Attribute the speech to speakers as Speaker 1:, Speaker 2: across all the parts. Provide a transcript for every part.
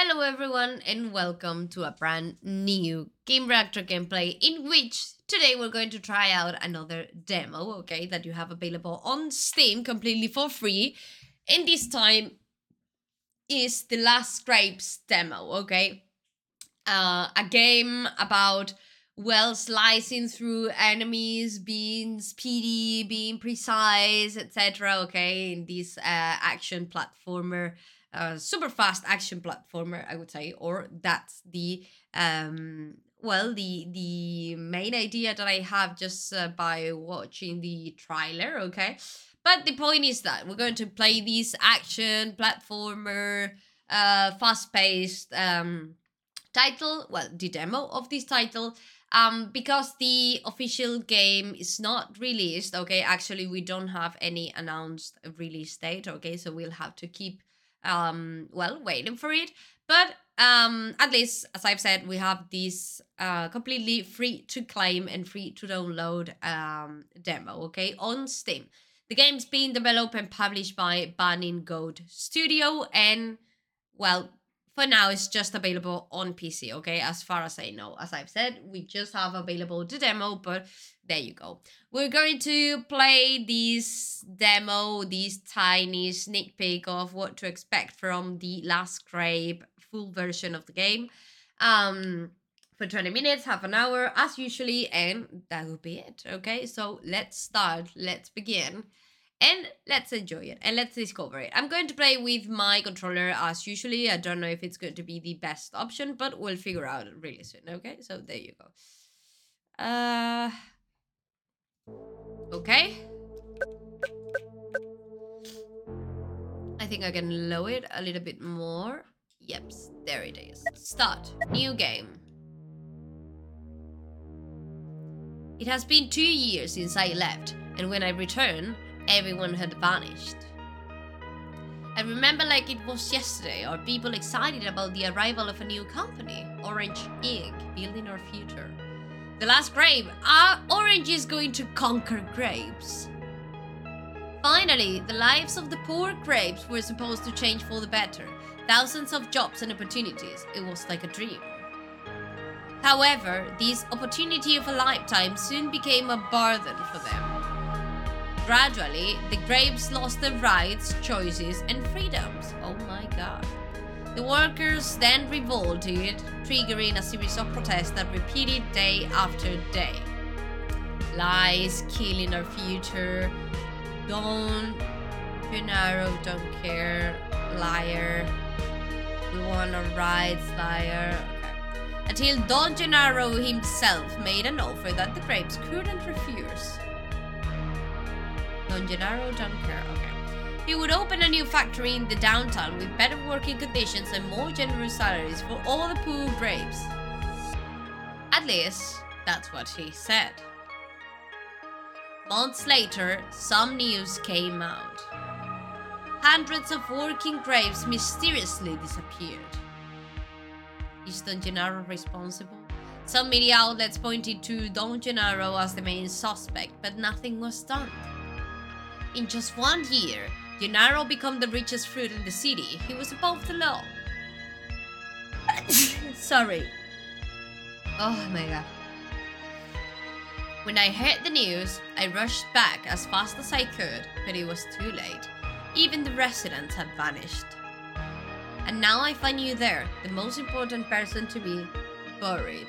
Speaker 1: Hello everyone and welcome to a brand new Game Reactor gameplay in which today we're going to try out another demo, okay, that you have available on Steam completely for free. And this time is the Last Grape's demo, okay? Uh, a game about, well, slicing through enemies, being speedy, being precise, etc., okay, in this uh, action platformer uh, super fast action platformer, I would say, or that's the um well the the main idea that I have just uh, by watching the trailer. Okay, but the point is that we're going to play this action platformer, uh, fast paced um title. Well, the demo of this title. Um, because the official game is not released, okay, actually we don't have any announced release date, okay, so we'll have to keep um well waiting for it. But um at least as i've said we have this uh completely free to claim and free to download um demo okay on steam. The game's being developed and published by Banning Goat Studio and well for now it's just available on PC, okay? As far as I know. As I've said, we just have available the demo, but there you go. We're going to play this demo, this tiny sneak peek of what to expect from the Last Grape full version of the game. Um for 20 minutes, half an hour, as usually, and that will be it. Okay, so let's start. Let's begin and let's enjoy it and let's discover it. I'm going to play with my controller as usually. I don't know if it's going to be the best option, but we'll figure out really soon. Okay, so there you go. Uh, okay. I think I can lower it a little bit more. Yep, there it is. Start. New game. It has been two years since I left, and when I return, everyone had vanished. I remember like it was yesterday, our people excited about the arrival of a new company, Orange Inc., building our future. The last grape, our ah, Orange is going to conquer grapes. Finally, the lives of the poor grapes were supposed to change for the better. Thousands of jobs and opportunities. It was like a dream. However, this opportunity of a lifetime soon became a burden for them. Gradually, the grapes lost their rights, choices, and freedoms. Oh my god. The workers then revolted, triggering a series of protests that repeated day after day. Lies, killing our future, don't, Gennaro, don't care, liar, we want our rights, liar. Until Don Gennaro himself made an offer that the grapes couldn't refuse. Don Gennaro Dunker, okay. He would open a new factory in the downtown with better working conditions and more generous salaries for all the poor grapes. At least, that's what he said. Months later, some news came out. Hundreds of working graves mysteriously disappeared. Is Don Gennaro responsible? Some media outlets pointed to Don Gennaro as the main suspect, but nothing was done. In just one year, Gennaro became the richest fruit in the city. He was above the law. Sorry. Oh my god. When I heard the news, I rushed back as fast as I could, but it was too late. Even the residents had vanished. And now I find you there, the most important person to be buried.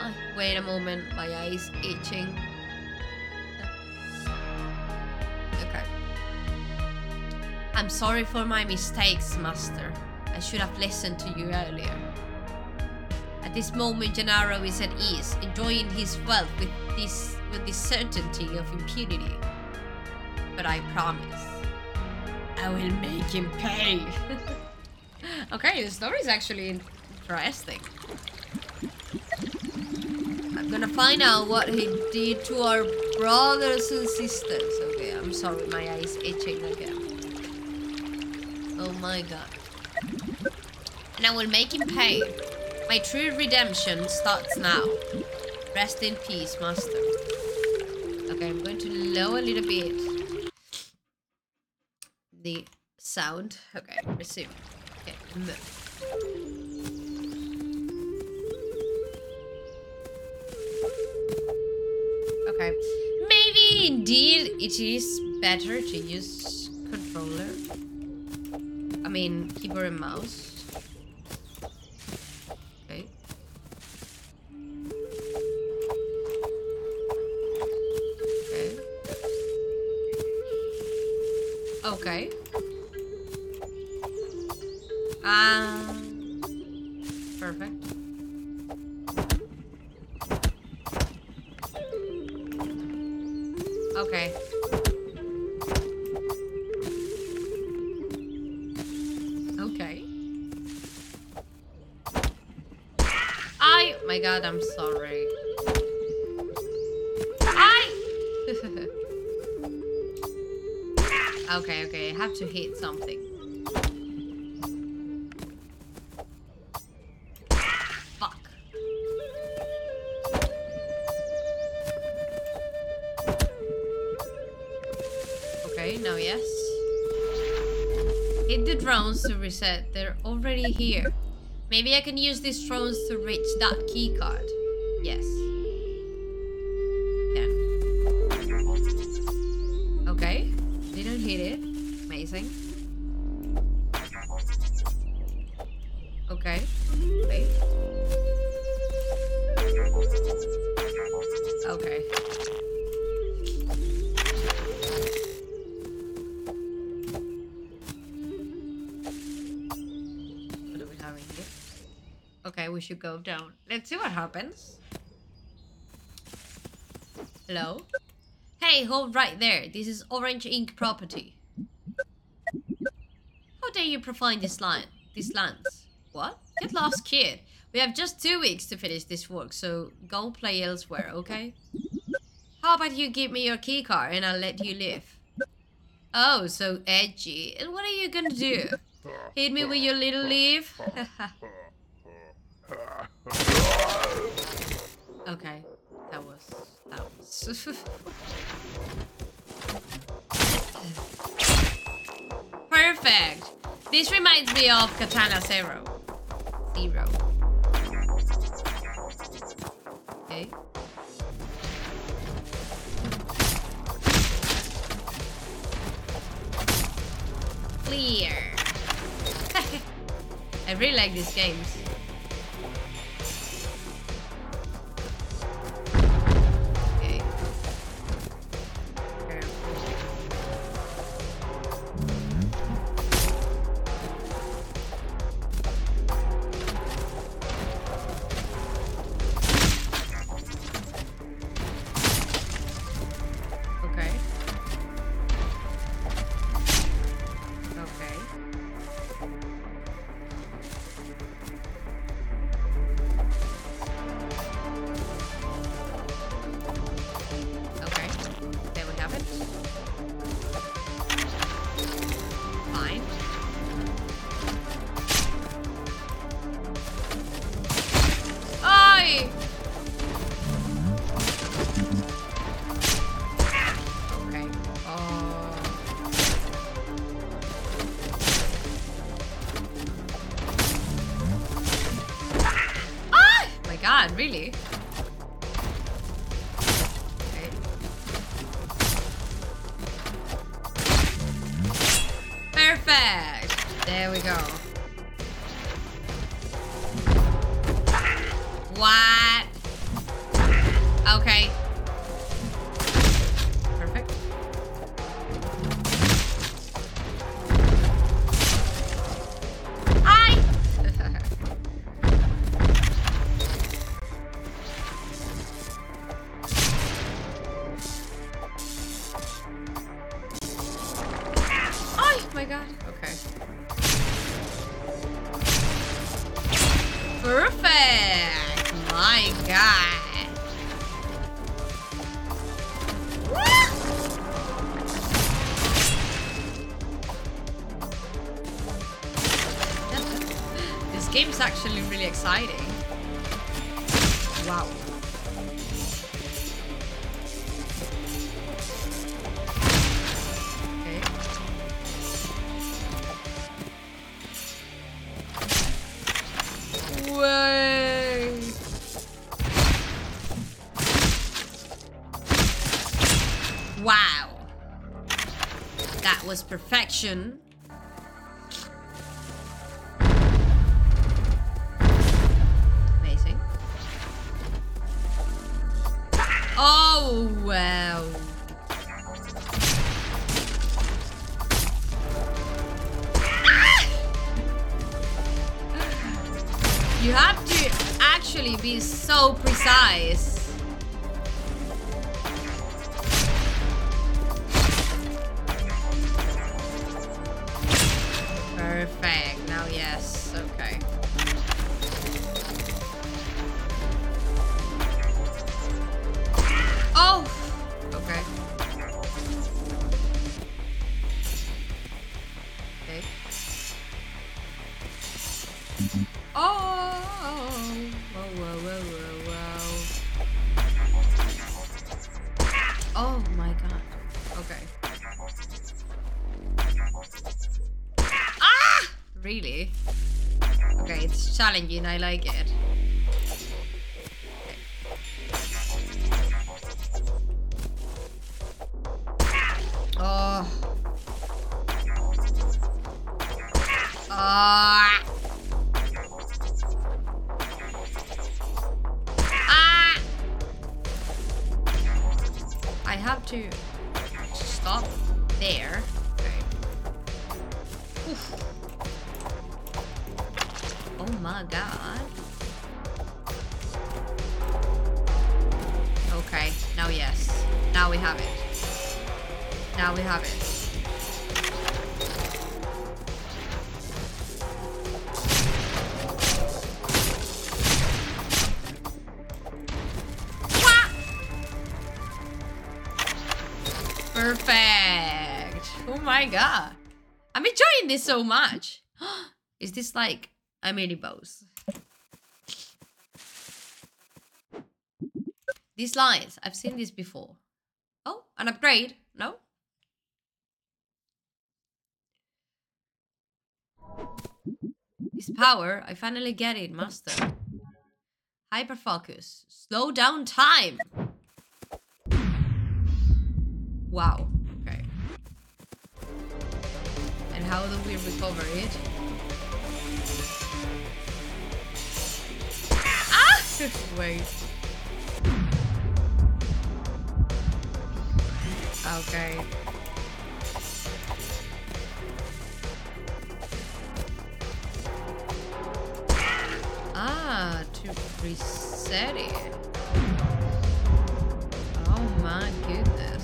Speaker 1: Oh, wait a moment, my eye's itching. I'm sorry for my mistakes, Master. I should have listened to you earlier. At this moment, Gennaro is at ease, enjoying his wealth with this with the certainty of impunity. But I promise, I will make him pay. okay, the story is actually interesting. I'm gonna find out what he did to our brothers and sisters. Okay, I'm sorry, my eye is itching again. Oh my god. And I will make him pay. My true redemption starts now. Rest in peace, master. Okay, I'm going to lower a little bit the sound. Okay, resume. Okay, move. Okay. Maybe indeed it is better to use controller. I mean, keyboard and mouse. Okay. I. My God, I'm sorry. I. okay, okay. I have to hit something. To reset. They're already here. Maybe I can use these drones to reach that key card. Yes. Can. Okay. Didn't hit it. Amazing. Go down. Let's see what happens. Hello? Hey, hold right there. This is Orange Inc. property. How dare you profile this line? This lands? What? Get lost, kid. We have just two weeks to finish this work, so go play elsewhere, okay? How about you give me your keycard and I'll let you live? Oh, so edgy. And what are you gonna do? Hit me with your little leaf? okay, that was that was. Perfect. This reminds me of Katana Zero. Zero. Okay. Clear. I really like these games. Okay. game's actually really exciting. Wow. Okay. Way. Wow. That was perfection. Oh, wow. Ah! You have to actually be so precise. Perfect. Now, yes. Okay. Oh! Whoa, whoa. Oh my god. Okay. Ah! Really? Okay, it's challenging. I like it. There. Oof. Oh my god. Okay, now yes. Now we have it. Now we have it. Perfect. My god. I'm enjoying this so much. Is this like a mini boss? These lines, I've seen this before. Oh, an upgrade? No? This power, I finally get it, master. Hyper focus. Slow down time. Wow. How do we recover it? Ah! Wait. Okay. Ah, to reset it. Oh my goodness.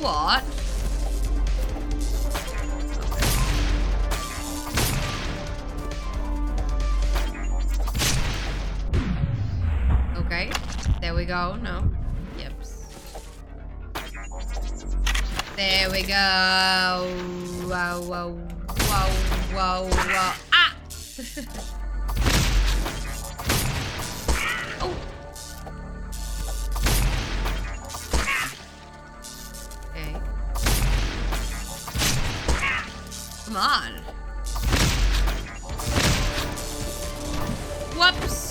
Speaker 1: What? Okay. There we go. No. Yep. There we go. Wow, wow, wow, wow, wow. Ah! Come on. Whoops.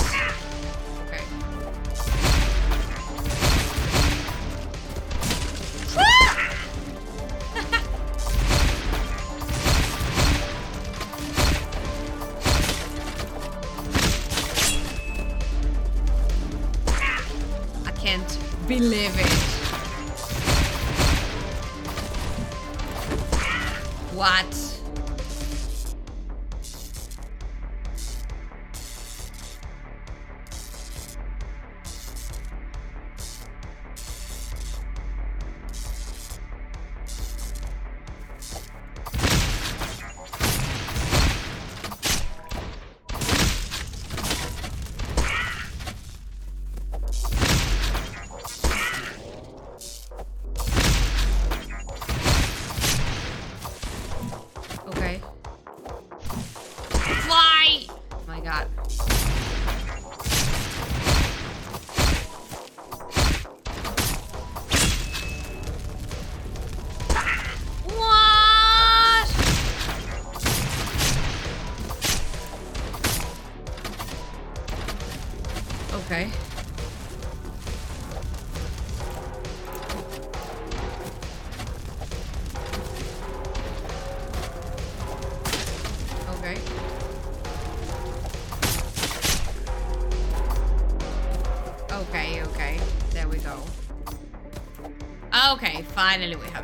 Speaker 1: Okay. Okay. Okay, okay. There we go. Okay, finally we have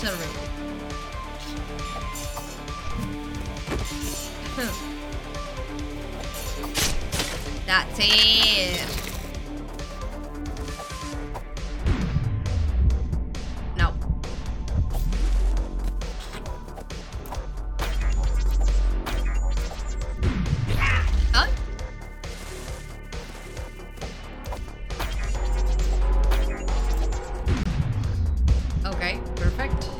Speaker 1: Sorry. Hmm. That's it. No. Okay, perfect.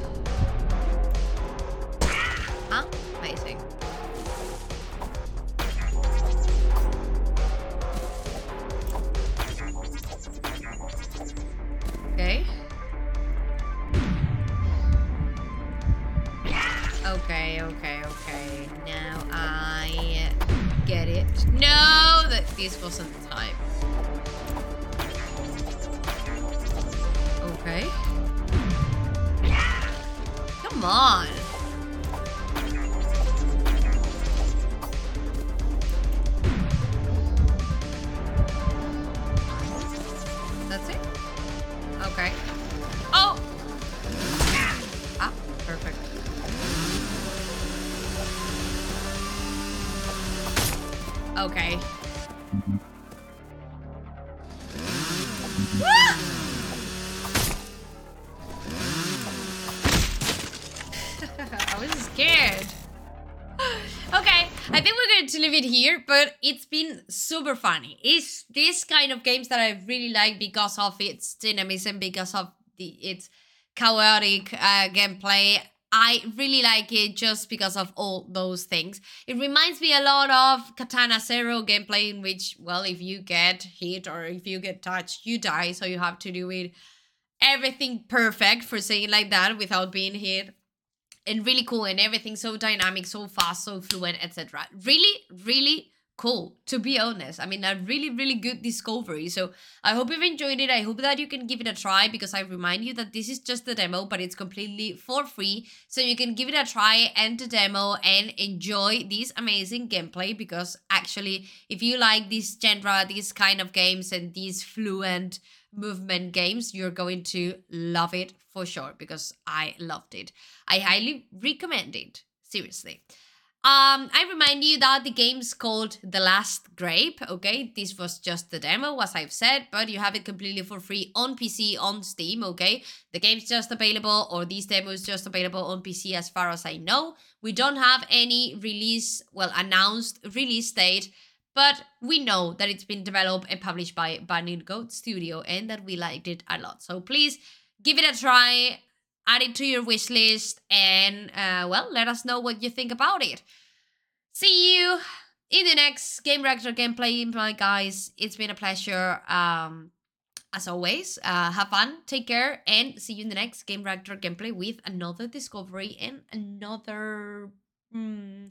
Speaker 1: Okay. I was scared. Okay, I think we're going to leave it here, but it's been super funny. It's this kind of games that I really like because of its dynamism, because of the its chaotic uh, gameplay. I really like it just because of all those things. It reminds me a lot of Katana Zero gameplay, in which, well, if you get hit or if you get touched, you die. So you have to do it everything perfect for saying like that without being hit and really cool and everything so dynamic so fast so fluent etc really really cool to be honest i mean a really really good discovery so i hope you've enjoyed it i hope that you can give it a try because i remind you that this is just the demo but it's completely for free so you can give it a try and the demo and enjoy this amazing gameplay because actually if you like this genre these kind of games and these fluent movement games, you're going to love it for sure because I loved it. I highly recommend it. Seriously. Um, I remind you that the game's called The Last Grape. Okay, this was just the demo, as I've said, but you have it completely for free on PC on Steam. Okay, the game's just available, or this demo is just available on PC, as far as I know. We don't have any release, well, announced release date but we know that it's been developed and published by Bunny Goat Studio and that we liked it a lot. So please give it a try, add it to your wish list, and uh, well, let us know what you think about it. See you in the next Game Reactor gameplay, my guys. It's been a pleasure. Um, as always, uh, have fun, take care, and see you in the next Game Reactor gameplay with another discovery and another. Hmm,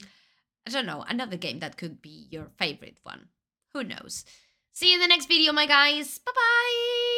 Speaker 1: I don't know, another game that could be your favorite one. Who knows? See you in the next video, my guys. Bye bye.